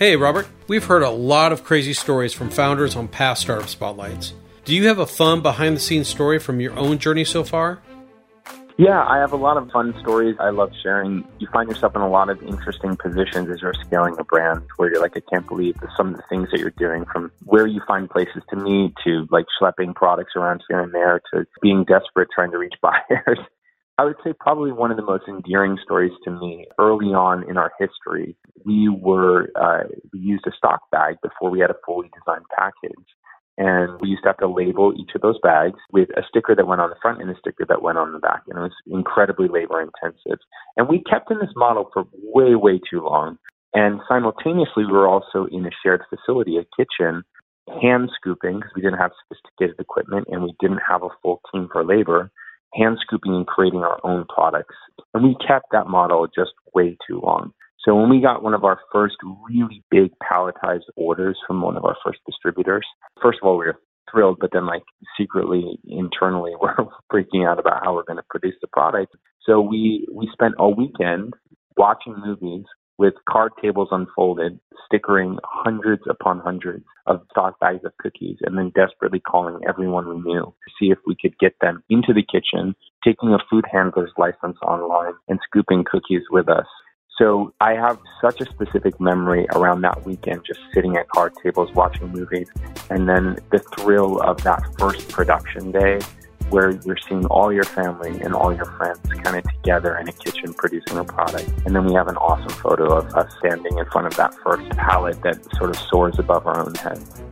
Hey, Robert. We've heard a lot of crazy stories from founders on past startup spotlights. Do you have a fun behind the scenes story from your own journey so far? Yeah, I have a lot of fun stories I love sharing. You find yourself in a lot of interesting positions as you're scaling a brand where you're like, I can't believe some of the things that you're doing from where you find places to meet to like schlepping products around here and there to being desperate trying to reach buyers. I would say probably one of the most endearing stories to me early on in our history. We were, uh, we used a stock bag before we had a fully designed package. And we used to have to label each of those bags with a sticker that went on the front and a sticker that went on the back. And it was incredibly labor intensive. And we kept in this model for way, way too long. And simultaneously, we were also in a shared facility, a kitchen, hand scooping because we didn't have sophisticated equipment and we didn't have a full team for labor hand scooping and creating our own products. And we kept that model just way too long. So when we got one of our first really big palletized orders from one of our first distributors, first of all, we were thrilled, but then like secretly internally, we're freaking out about how we're going to produce the product. So we, we spent a weekend watching movies with card tables unfolded, stickering hundreds upon hundreds of stock bags of cookies, and then desperately calling everyone we knew to see if we could get them into the kitchen, taking a food handler's license online, and scooping cookies with us. So I have such a specific memory around that weekend, just sitting at card tables watching movies, and then the thrill of that first production day where you're seeing all your family and all your friends kind of together in a kitchen producing a product. And then we have an awesome photo of us standing in front of that first pallet that sort of soars above our own heads.